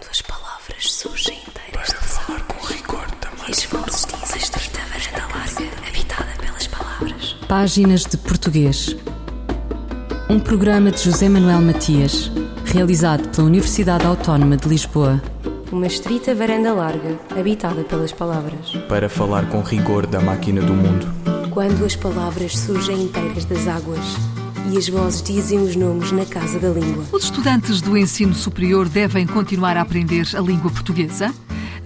Quando as palavras surgem inteiras Para falar com rigor também. E vozes dizem estreita varanda larga, habitada pelas palavras. Páginas de Português. Um programa de José Manuel Matias, realizado pela Universidade Autónoma de Lisboa. Uma estrita varanda larga, habitada pelas palavras. Para falar com rigor da máquina do mundo. Quando as palavras surgem inteiras das águas e as vozes dizem os nomes na casa da língua. Os estudantes do ensino superior devem continuar a aprender a língua portuguesa?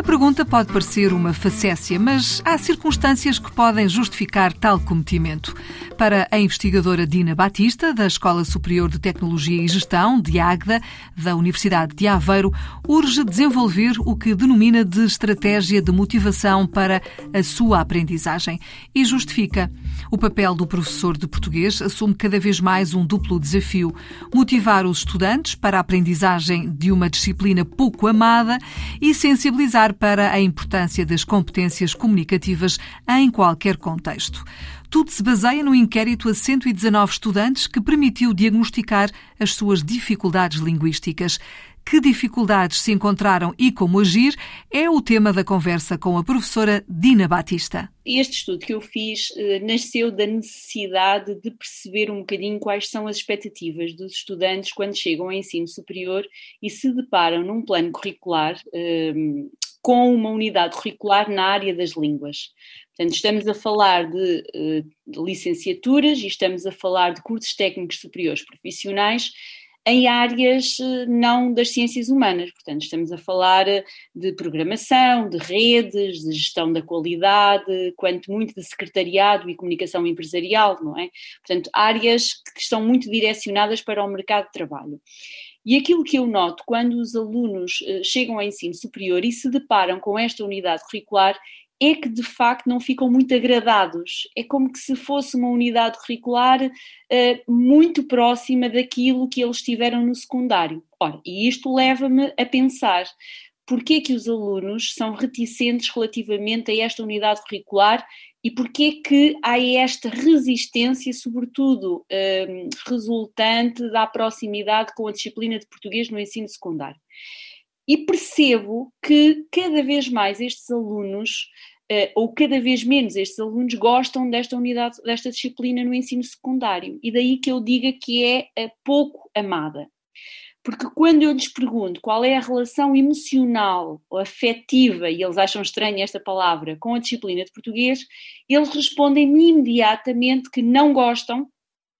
Pergunta pode parecer uma facécia, mas há circunstâncias que podem justificar tal cometimento. Para a investigadora Dina Batista, da Escola Superior de Tecnologia e Gestão, de Águeda, da Universidade de Aveiro, urge desenvolver o que denomina de estratégia de motivação para a sua aprendizagem e justifica. O papel do professor de português assume cada vez mais um duplo desafio: motivar os estudantes para a aprendizagem de uma disciplina pouco amada e sensibilizar para a importância das competências comunicativas em qualquer contexto. Tudo se baseia no inquérito a 119 estudantes que permitiu diagnosticar as suas dificuldades linguísticas. Que dificuldades se encontraram e como agir é o tema da conversa com a professora Dina Batista. Este estudo que eu fiz eh, nasceu da necessidade de perceber um bocadinho quais são as expectativas dos estudantes quando chegam ao ensino superior e se deparam num plano curricular eh, com uma unidade curricular na área das línguas. Portanto, estamos a falar de, eh, de, licenciaturas e estamos a falar de cursos técnicos superiores profissionais em áreas eh, não das ciências humanas. Portanto, estamos a falar eh, de programação, de redes, de gestão da qualidade, quanto muito de secretariado e comunicação empresarial, não é? Portanto, áreas que estão muito direcionadas para o mercado de trabalho. E aquilo que eu noto quando os alunos chegam ao ensino superior e se deparam com esta unidade curricular é que de facto não ficam muito agradados. É como que se fosse uma unidade curricular uh, muito próxima daquilo que eles tiveram no secundário. Ora, e isto leva-me a pensar porquê que os alunos são reticentes relativamente a esta unidade curricular e porquê que há esta resistência, sobretudo uh, resultante da proximidade com a disciplina de português no ensino secundário e percebo que cada vez mais estes alunos, uh, ou cada vez menos estes alunos, gostam desta unidade, desta disciplina no ensino secundário. E daí que eu diga que é uh, pouco amada. Porque quando eu lhes pergunto qual é a relação emocional ou afetiva, e eles acham estranha esta palavra, com a disciplina de português, eles respondem-me imediatamente que não gostam,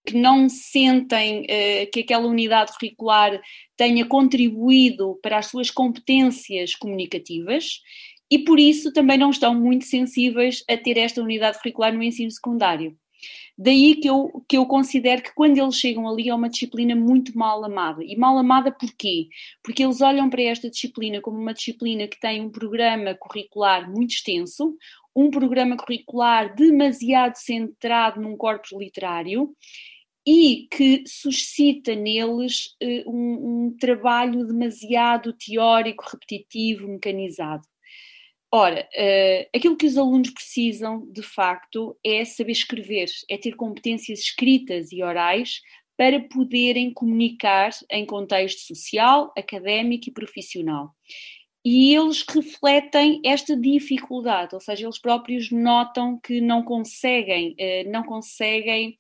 que não sentem uh, que aquela unidade curricular tenha contribuído para as suas competências comunicativas e por isso também não estão muito sensíveis a ter esta unidade curricular no ensino secundário. Daí que eu, que eu considero que quando eles chegam ali é uma disciplina muito mal amada. E mal amada porquê? Porque eles olham para esta disciplina como uma disciplina que tem um programa curricular muito extenso, um programa curricular demasiado centrado num corpus literário e que suscita neles uh, um, um, trabalho demasiado teórico, repetitivo, mecanizado. Ora, uh, aquilo que os alunos precisam, de facto, é saber escrever, é ter competências escritas e orais para poderem comunicar em contexto social, académico e profissional. E eles refletem esta dificuldade, ou seja, eles próprios notam que não conseguem, uh, não conseguem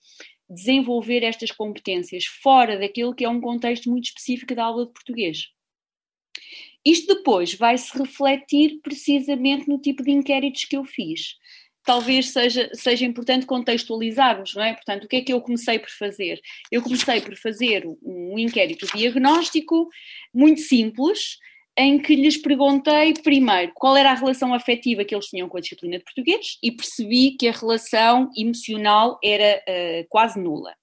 desenvolver estas competências fora daquele que é um contexto muito específico da aula de português. Isto depois vai se refletir precisamente no tipo de inquéritos que eu fiz. Talvez seja, seja importante contextualizarmos, não é? Portanto, o que é que eu comecei por fazer? Eu comecei por fazer um inquérito diagnóstico muito simples, em que lhes perguntei primeiro qual era a relação afetiva que eles tinham com a disciplina de português e percebi que a relação emocional era uh, quase nula.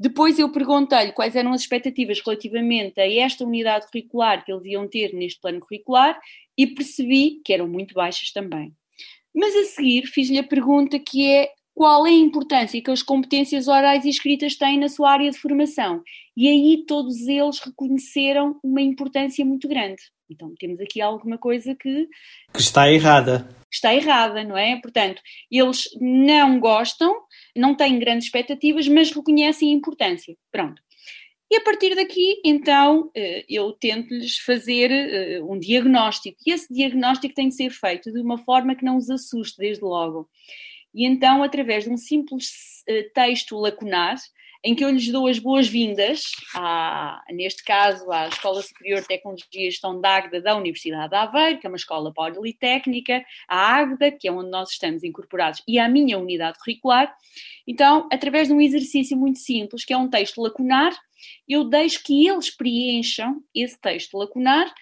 Depois eu perguntei-lhe quais eram as expectativas relativamente a esta unidade curricular que eles iam ter neste plano curricular e percebi que eram muito baixas também. Mas a seguir fiz-lhe a pergunta que é qual é a importância que as competências orais e escritas têm na sua área de formação. E aí todos eles reconheceram uma importância muito grande. Então temos aqui alguma coisa que. Que está errada. Está errada, não é? Portanto, eles não gostam, não têm grandes expectativas, mas reconhecem a importância. Pronto. E a partir daqui, então, eh, eu tento-lhes fazer eh, um diagnóstico. E esse diagnóstico tem de ser feito de uma forma que não os assuste, desde logo. E então, através de um simples eh, texto lacunar, em que eu lhes dou as boas-vindas, neste caso, à Escola Superior de Tecnologia e Gestão da Águeda da Universidade de Aveiro, que é uma escola politécnica, à Águeda, que é onde nós estamos incorporados, e à minha unidade curricular. Então, através de um exercício muito simples, que é um texto lacunar, eu deixo que eles preencham esse texto lacunar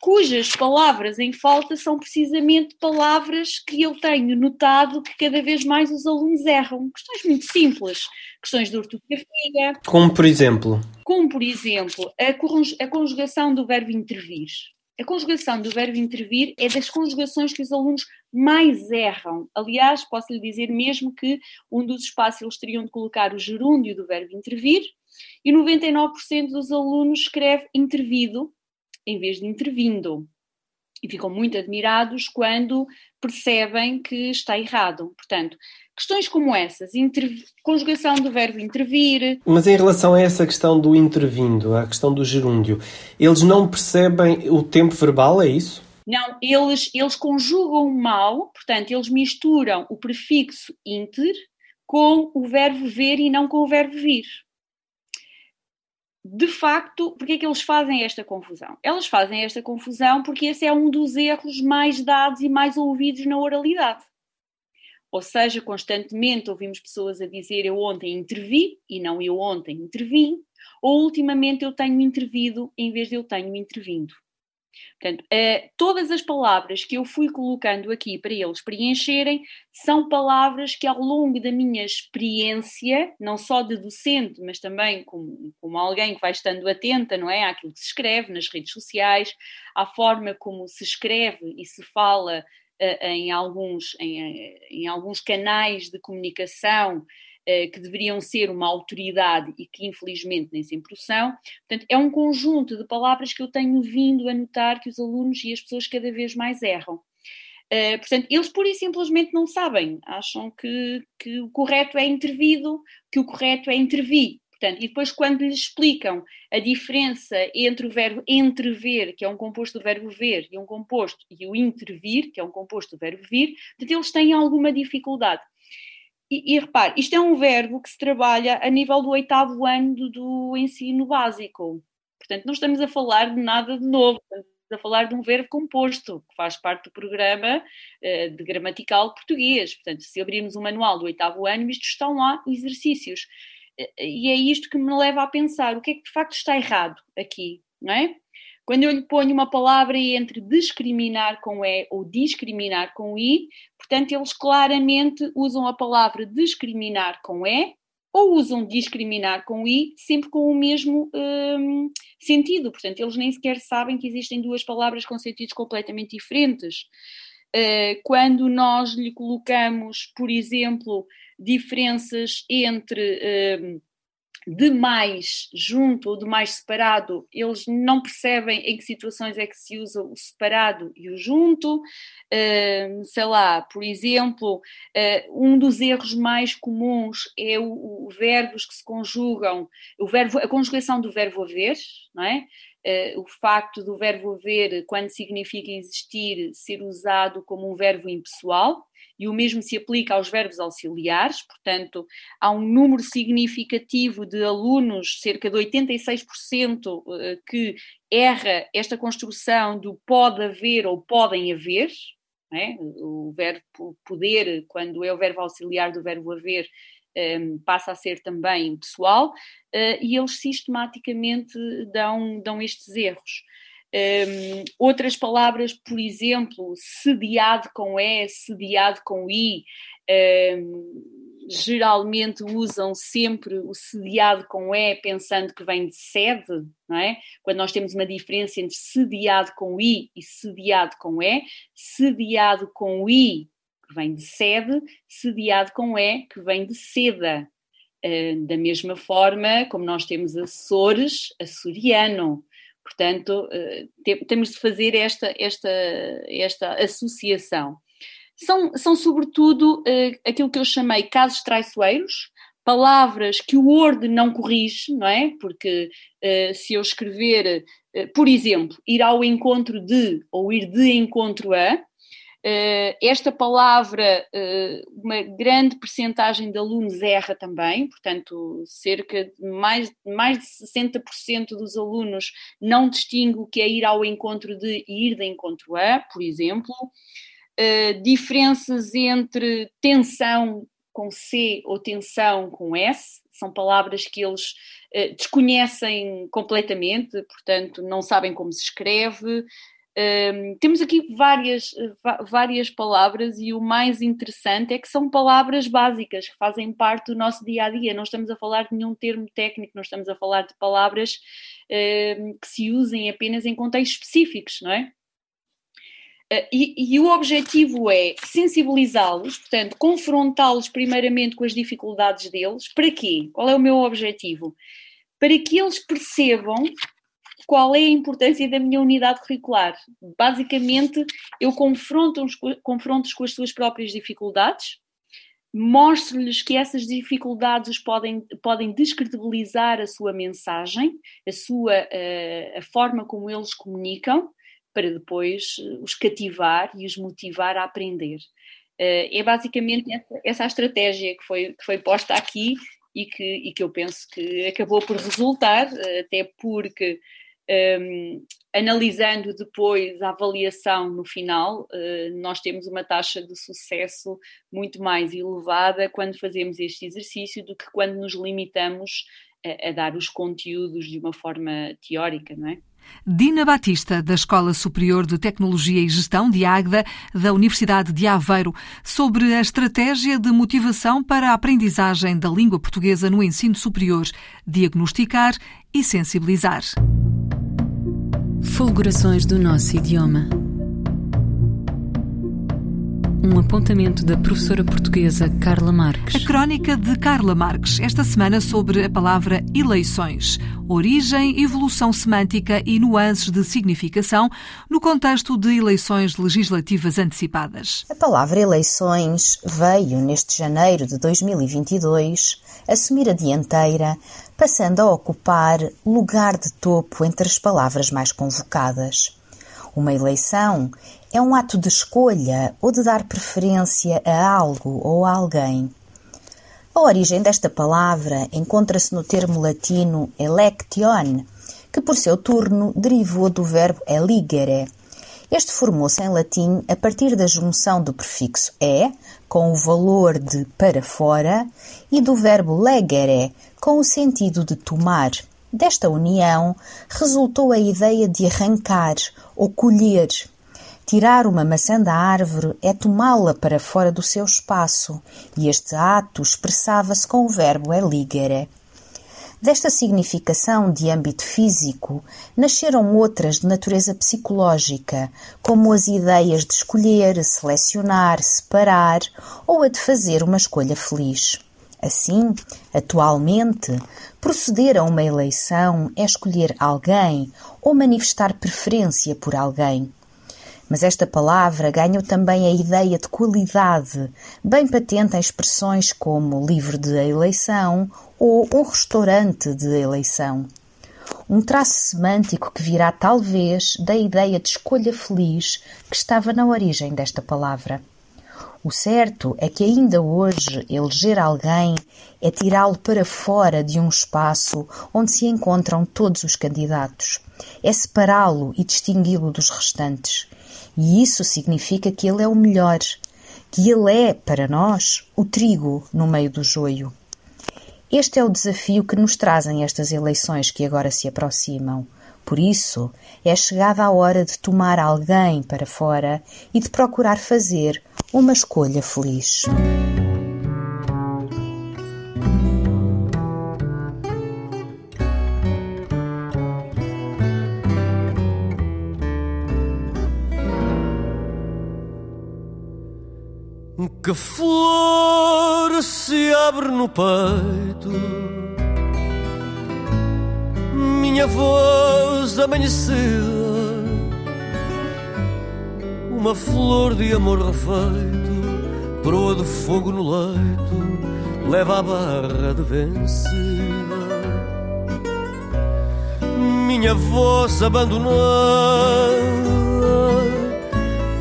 cujas palavras em falta são precisamente palavras que eu tenho notado que cada vez mais os alunos erram. Questões muito simples, questões de ortografia. Como por exemplo? Como por exemplo, a conjugação do verbo intervir. A conjugação do verbo intervir é das conjugações que os alunos mais erram. Aliás, posso lhe dizer mesmo que um dos espaços eles teriam de colocar o gerúndio do verbo intervir e 99% dos alunos escreve intervido em vez de intervindo. E ficam muito admirados quando percebem que está errado. Portanto, questões como essas, conjugação do verbo intervir. Mas em relação a essa questão do intervindo, a questão do gerúndio, eles não percebem o tempo verbal, é isso? Não, eles, eles conjugam mal, portanto, eles misturam o prefixo inter com o verbo ver e não com o verbo vir de facto, porque é que eles fazem esta confusão? Elas fazem esta confusão porque esse é um dos erros mais dados e mais ouvidos na oralidade. Ou seja, constantemente ouvimos pessoas a dizer eu ontem intervi e não eu ontem intervim, ou ultimamente eu tenho intervido em vez de eu tenho intervindo. Portanto, uh, todas as palavras que eu fui colocando aqui para eles preencherem são palavras que, ao longo da minha experiência, não só de docente, mas também como, como alguém que vai estando atenta, não é? Àquilo que se escreve nas redes sociais, à forma como se escreve e se fala uh, em, alguns, em, em alguns canais de comunicação eh, que deveriam ser uma autoridade e que infelizmente nem sempre o são. Portanto, é um conjunto de palavras que eu tenho vindo a notar que os alunos e as pessoas cada vez mais erram. Uh, portanto, eles pura e simplesmente não sabem, acham que, que o correto é intervido, que o correto é intervir. Portanto, e depois, quando lhes explicam a diferença entre o verbo entrever, que é um composto do verbo ver, e um composto, e o intervir, que é um composto do verbo vir, portanto, eles têm alguma dificuldade. E, e repare, isto é um verbo que se trabalha a nível do oitavo ano do, ensino básico. Portanto, não estamos a falar de nada de novo, estamos a falar de um verbo composto, que faz parte do programa uh, de gramatical português. Portanto, se abrirmos o manual do oitavo ano, isto estão lá exercícios. E é isto que me leva a pensar o que é que de facto está errado aqui, não é? Quando eu lhe ponho uma palavra entre discriminar com E ou discriminar com I, portanto, eles claramente usam a palavra discriminar com E ou usam discriminar com I, sempre com o mesmo hum, sentido. Portanto, eles nem sequer sabem que existem duas palavras com sentidos completamente diferentes. Uh, quando nós lhe colocamos, por exemplo, diferenças entre. Hum, de mais junto ou de mais separado, eles não percebem em que situações é que se usa o separado e o junto. Sei lá, por exemplo, uh, um dos erros mais comuns é o, o, verbos que se conjugam, o verbo, a conjugação do verbo haver, não é? Uh, o facto do verbo haver, quando significa existir, ser usado como um verbo impessoal, e o mesmo se aplica aos verbos auxiliares, portanto, há um número significativo de alunos, cerca de 86%, eh, que erra esta construção do pode haver ou podem haver, é? o verbo poder, quando é o verbo auxiliar do verbo haver, um, ehm, passa a ser também pessoal, uh, e eles sistematicamente dão, dão estes erros. Um, outras palavras, por exemplo, sediado com E, sediado com I, um, geralmente usam sempre o sediado com E pensando que vem de sede, não é? Quando nós temos uma diferença entre sediado com I e sediado com E, sediado com I, que vem de sede, sediado com E, que vem de seda. Uh, da mesma forma como nós temos Açores, açoriano, Portanto, eh, temos de fazer esta, esta, esta associação. São, são sobretudo, eh, aquilo que eu chamei casos traiçoeiros, palavras que o Word não corrige, não é? Porque se eu escrever, por exemplo, ir ao encontro de ou ir de encontro a, esta palavra, uma grande percentagem de alunos erra também, portanto, cerca de mais, mais de 60% dos alunos não distingue o que é ir ao encontro de e ir de encontro a, por exemplo. diferenças entre tensão com C ou tensão com S, são palavras que eles uh, desconhecem completamente, portanto, não sabem como se escreve. Um, temos aqui várias, várias palavras e o mais interessante é que são palavras básicas que fazem parte do nosso dia a dia. Não estamos a falar de nenhum termo técnico, não estamos a falar de palavras um, que se usem apenas em contextos específicos, não é? Uh, e, e, o objetivo é sensibilizá-los, portanto, confrontá-los primeiramente com as dificuldades deles. Para quê? Qual é o meu objetivo? Para que eles percebam qual é a importância da minha unidade curricular. Basicamente, eu confronto-os confronto com as suas próprias dificuldades, mostro-lhes que essas dificuldades podem, podem descredibilizar a sua mensagem, a, sua, uh, a forma como eles comunicam, para depois eh, os cativar e os motivar a aprender. Eh, é basicamente essa, a estratégia que foi, que foi posta aqui e que, e que eu penso que acabou por resultar, eh, até porque um, analisando depois a avaliação no final, uh, nós temos uma taxa de sucesso muito mais elevada quando fazemos este exercício do que quando nos limitamos a, a dar os conteúdos de uma forma teórica, não é? Dina Batista, da Escola Superior de Tecnologia e Gestão de Águeda, da Universidade de Aveiro, sobre a estratégia de motivação para a aprendizagem da língua portuguesa no ensino superior, diagnosticar e sensibilizar. Fulgurações do nosso idioma. Um apontamento da professora portuguesa Carla Marques. A crónica de Carla Marques, esta semana sobre a palavra eleições, origem, evolução semântica e nuances de significação no contexto de eleições legislativas antecipadas. A palavra eleições veio, neste janeiro de 2022, assumir a dianteira, passando a ocupar lugar de topo entre as palavras mais convocadas. Uma eleição é um ato de escolha ou de dar preferência a algo ou a alguém. A origem desta palavra encontra-se no termo latino election, que por seu turno derivou do verbo eligere. Este formou-se em latim a partir da junção do prefixo e, com o valor de para fora, e do verbo legere, com o sentido de tomar. Desta união resultou a ideia de arrancar ou colher. Tirar uma maçã da árvore é tomá-la para fora do seu espaço, e este ato expressava-se com o verbo eligere. Desta significação de âmbito físico, nasceram outras de natureza psicológica, como as ideias de escolher, selecionar, separar ou a de fazer uma escolha feliz. Assim, atualmente, proceder a uma eleição é escolher alguém ou manifestar preferência por alguém. Mas esta palavra ganhou também a ideia de qualidade, bem patente em expressões como livre de eleição ou um restaurante de eleição. Um traço semântico que virá talvez da ideia de escolha feliz que estava na origem desta palavra. O certo é que ainda hoje eleger alguém é tirá-lo para fora de um espaço onde se encontram todos os candidatos. É separá-lo e distingui-lo dos restantes. E isso significa que ele é o melhor, que ele é, para nós, o trigo no meio do joio. Este é o desafio que nos trazem estas eleições que agora se aproximam. Por isso, é chegada a hora de tomar alguém para fora e de procurar fazer uma escolha feliz. Que flor se abre no peito, minha voz amanhecida uma flor de amor refeito, proa de fogo no leito, leva a barra de vencida. Minha voz abandonada,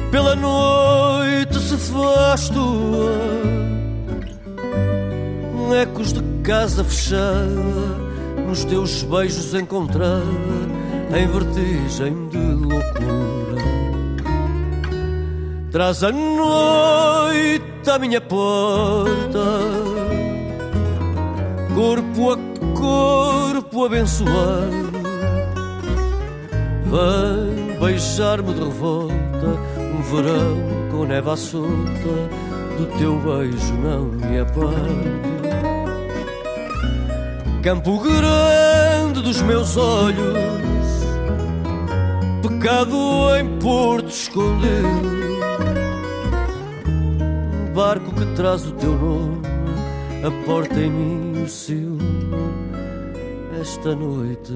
pela noite se faz tua. Ecos de casa fechada, nos teus beijos encontrada, em vertigem de loucura. Traz a noite à minha porta, corpo a corpo abençoado. Vem beijar-me de revolta, um verão à solta, do teu beijo não me aparto. Campo grande dos meus olhos, pecado em porto escondido barco que traz o teu nome, a porta em mim o ciúme. Esta noite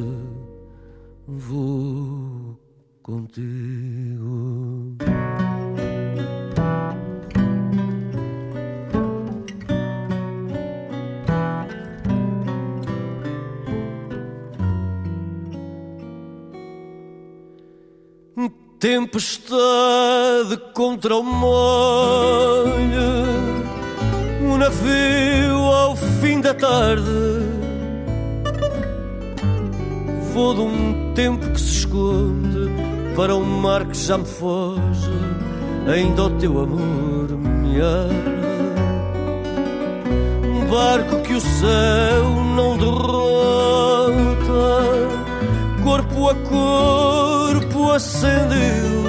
vou contigo. Tempestade contra o molho, um navio ao fim da tarde. Vou de um tempo que se esconde para um mar que já me foge, ainda o teu amor me arde. Um barco que o céu não derrota, corpo a corpo acendido.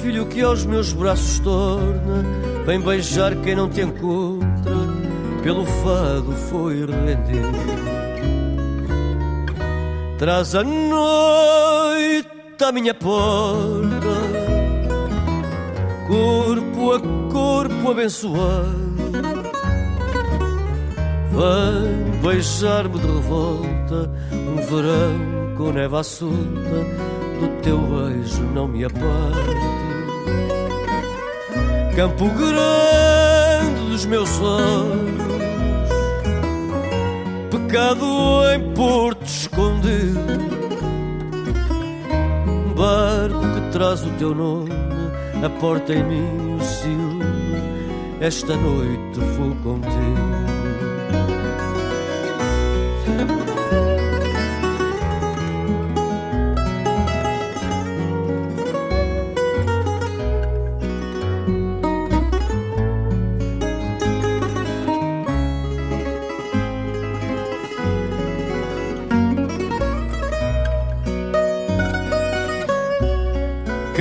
Filho que aos meus braços torna, vem beijar quem não te encontra, pelo fado foi rendido. Traz a noite à minha porta, corpo a corpo abençoado. Vem beijar-me de revolta, um verão com neve à solta, do teu beijo não me aparto. Campo grande dos meus olhos, pecado em porto escondido, barco que traz o teu nome, a porta em mim o ciúme. Esta noite vou contigo.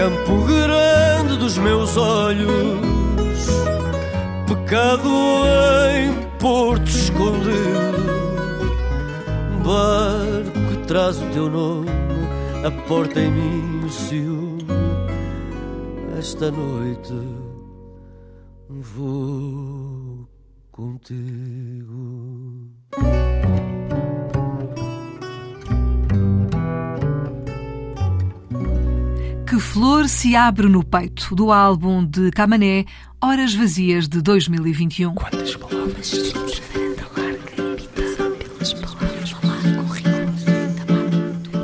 Campo grande dos meus olhos, pecado em porto escondido, barco que traz o teu nome, a porta em mim o ciúme. Esta noite vou contigo. Que Flor se abre no peito, do álbum de Camané, Horas Vazias de 2021. Quantas palavras?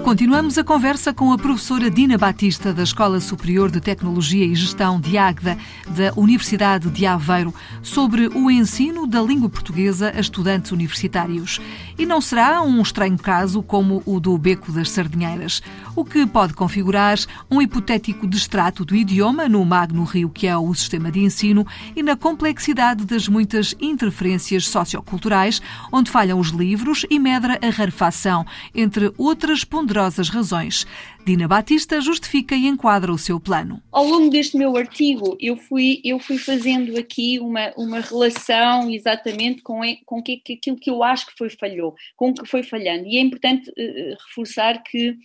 Continuamos a conversa com a professora Dina Batista, da Escola Superior de Tecnologia e Gestão de Águeda, da Universidade de Aveiro, sobre o ensino da língua portuguesa a estudantes universitários. E não será um estranho caso como o do Beco das Sardinheiras, o que pode configurar um hipotético distrato do idioma no magno rio que é o sistema de ensino e na complexidade das muitas interferências socioculturais, onde falham os livros e medra a rarefação, entre outras ponderosas razões. Dina Batista justifica e enquadra o seu plano. Ao longo deste meu artigo, eu fui, eu fui fazendo aqui uma, uma relação exatamente com, com que, aquilo que eu acho que foi falhou, com que foi falhando. E é importante uh, reforçar que,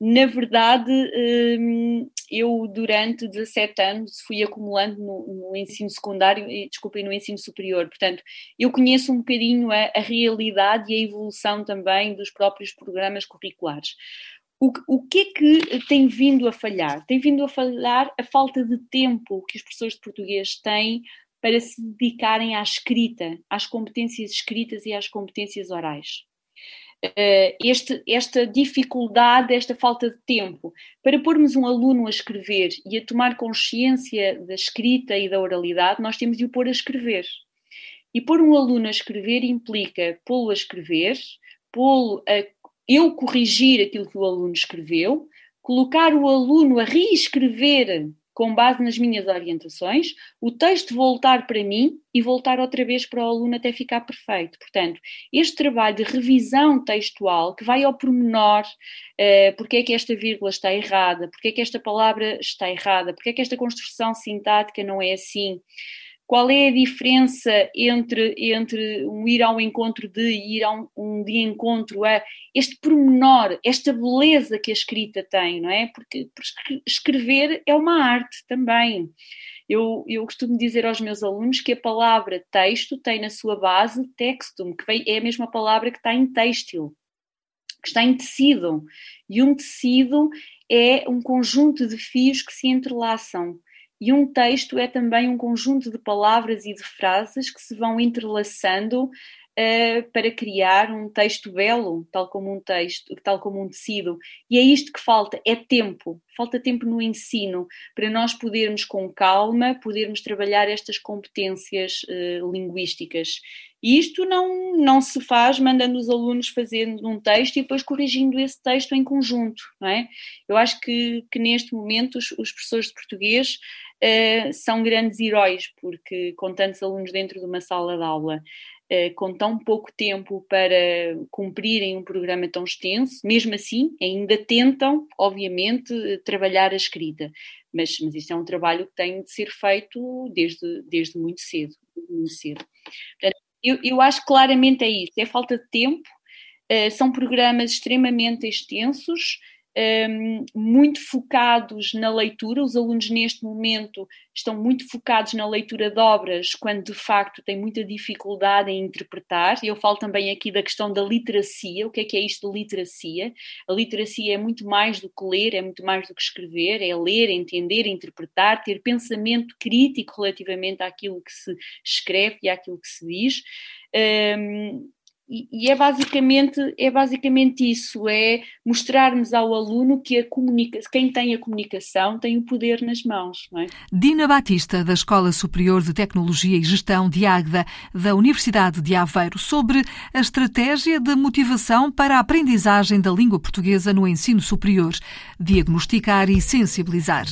na verdade, uh, eu durante 17 anos fui acumulando no, no ensino secundário desculpem, no ensino superior. Portanto, eu conheço um bocadinho a, a realidade e a evolução também dos próprios programas curriculares. O, o, que é que tem vindo a falhar? Tem vindo a falhar a falta de tempo que os professores de português têm para se dedicarem à escrita, às competências escritas e às competências orais. Uh, este, esta dificuldade, esta falta de tempo, para pormos um aluno a escrever e a tomar consciência da escrita e da oralidade, nós temos de o pôr a escrever. E pôr um aluno a escrever implica pô-lo a escrever, pô-lo a eu corrigir aquilo que o aluno escreveu, colocar o aluno a reescrever com base nas minhas orientações, o texto voltar para mim e voltar outra vez para o aluno até ficar perfeito. Portanto, este trabalho de revisão textual que vai ao pormenor, uh, porque é que esta vírgula está errada, porque é que esta palavra está errada, porque é que esta construção sintática não é assim, qual é a diferença entre, entre um ir ao encontro de e ir a um, um de encontro a este pormenor, esta beleza que a escrita tem, não é? Porque, porque escrever é uma arte também. Eu, eu costumo dizer aos meus alunos que a palavra texto tem na sua base textum, que vem, é a mesma palavra que está em têxtil, que está em tecido. E um tecido é um conjunto de fios que se entrelaçam. E um texto é também um conjunto de palavras e de frases que se vão entrelaçando uh, para criar um texto belo, tal como um texto, tal como um tecido. E é isto que falta, é tempo. Falta tempo no ensino para nós podermos com calma podermos trabalhar estas competências uh, linguísticas. E isto não, não se faz mandando os alunos fazendo um texto e depois corrigindo esse texto em conjunto, não é? Eu acho que, que neste momento os, os professores de português uh, são grandes heróis, porque com tantos alunos dentro de uma sala de aula, uh, com tão pouco tempo para cumprirem um programa tão extenso, mesmo assim ainda tentam, obviamente, trabalhar a escrita. Mas, mas isto é um trabalho que tem de ser feito desde, desde muito cedo. Muito cedo. Portanto, eu, eu acho que claramente é isso, é falta de tempo, uh, são programas extremamente extensos, um, muito focados na leitura. Os alunos, neste momento, estão muito focados na leitura de obras, quando de facto têm muita dificuldade em interpretar. Eu falo também aqui da questão da literacia. O que é que é isto de literacia? A literacia é muito mais do que ler, é muito mais do que escrever, é ler, entender, interpretar, ter pensamento crítico relativamente àquilo que se escreve e àquilo que se diz. Um, e, é basicamente é basicamente isso é mostrarmos ao aluno que a comunica quem tem a comunicação tem o poder nas mãos é? Dina Batista da Escola Superior de Tecnologia e Gestão de Águeda da Universidade de Aveiro sobre a estratégia de motivação para a aprendizagem da língua portuguesa no ensino superior diagnosticar e sensibilizar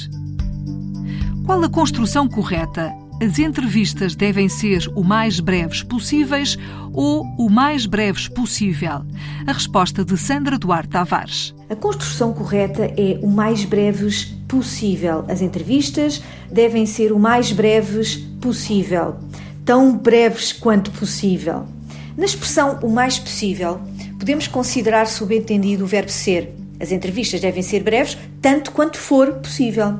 qual a construção correta as entrevistas devem ser o mais breves possíveis ou o mais breves possível? A resposta de Sandra Duarte Tavares. A construção correta é o mais breves possível. As entrevistas devem ser o mais breves possível, tão breves quanto possível. Na expressão o mais possível, podemos considerar subentendido o verbo ser. As entrevistas devem ser breves, tanto quanto for possível.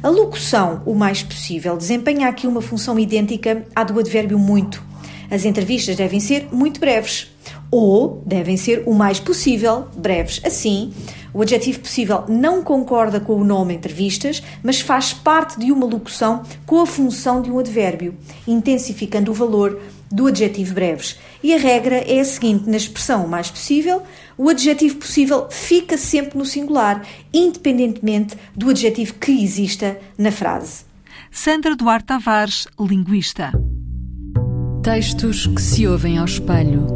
A locução, o mais possível, desempenha aqui uma função idêntica à do advérbio muito. As entrevistas devem ser muito breves ou devem ser o mais possível breves. Assim, o adjetivo possível não concorda com o nome entrevistas, mas faz parte de uma locução com a função de um advérbio, intensificando o valor do adjetivo breves. E a regra é a seguinte: na expressão o mais possível, o adjetivo possível fica sempre no singular, independentemente do adjetivo que exista na frase. Sandra Duarte Tavares, linguista. Textos que se ouvem ao espelho.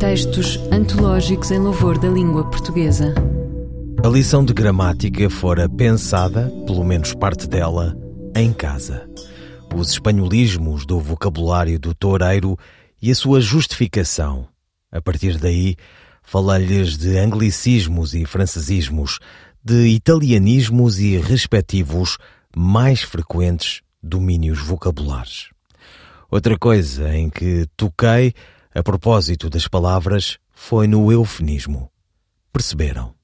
Textos antológicos em louvor da língua portuguesa. A lição de gramática fora pensada, pelo menos parte dela, em casa. Os espanholismos do vocabulário do toureiro e a sua justificação a partir daí, falei-lhes de anglicismos e francesismos, de italianismos e respectivos mais frequentes domínios vocabulares. Outra coisa em que toquei, a propósito das palavras, foi no eufemismo. Perceberam?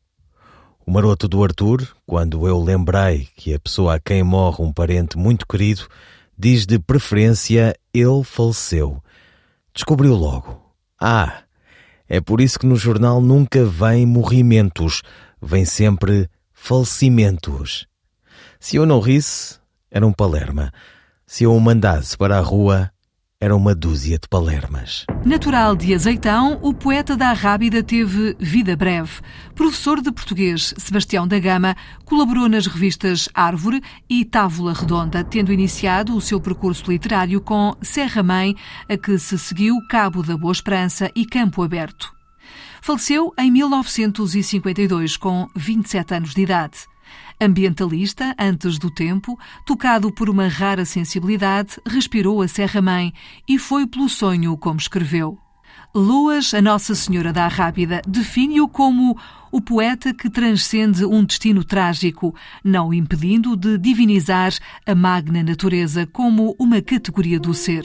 O maroto do Arthur, quando eu lembrei que a pessoa a quem morre um parente muito querido, diz de preferência ele faleceu. Descobriu logo. Ah, é por isso que no jornal nunca vem morrimentos, vem sempre falecimentos. Se eu não risse, era um palerma. Se eu o mandasse para a rua, era uma dúzia de palermas. Natural de Azeitão, o poeta da Rábida teve vida breve. Professor de português, Sebastião da Gama colaborou nas revistas Árvore e Távola Redonda, tendo iniciado o seu percurso literário com Serra Mãe, a que se seguiu Cabo da Boa Esperança e Campo Aberto. Faleceu em 1952, com 27 anos de idade. Ambientalista, antes do tempo, tocado por uma rara sensibilidade, respirou a Serra-Mãe e foi pelo sonho como escreveu. Luas, a Nossa Senhora da Rábida, define-o como o poeta que transcende um destino trágico, não impedindo de divinizar a magna natureza como uma categoria do ser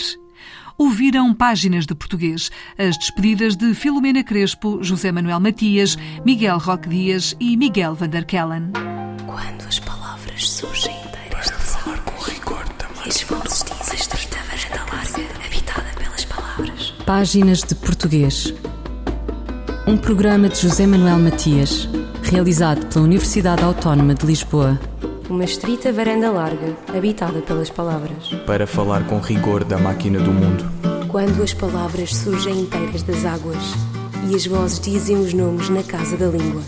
ouviram páginas de português, as despedidas de Filomena Crespo, José Manuel Matias, Miguel Roque Dias e Miguel Vanderkellen. Quando as palavras surgem inteiras Para falar com rigor também. E dizem estreita varanda larga, habitada pelas palavras. Páginas de português. Um programa de José Manuel Matias, realizado pela Universidade Autónoma de Lisboa. Uma estrita varanda larga, habitada pelas palavras. Para falar com rigor da máquina do mundo. Quando as palavras surgem inteiras das águas e as vozes dizem os nomes na casa da língua.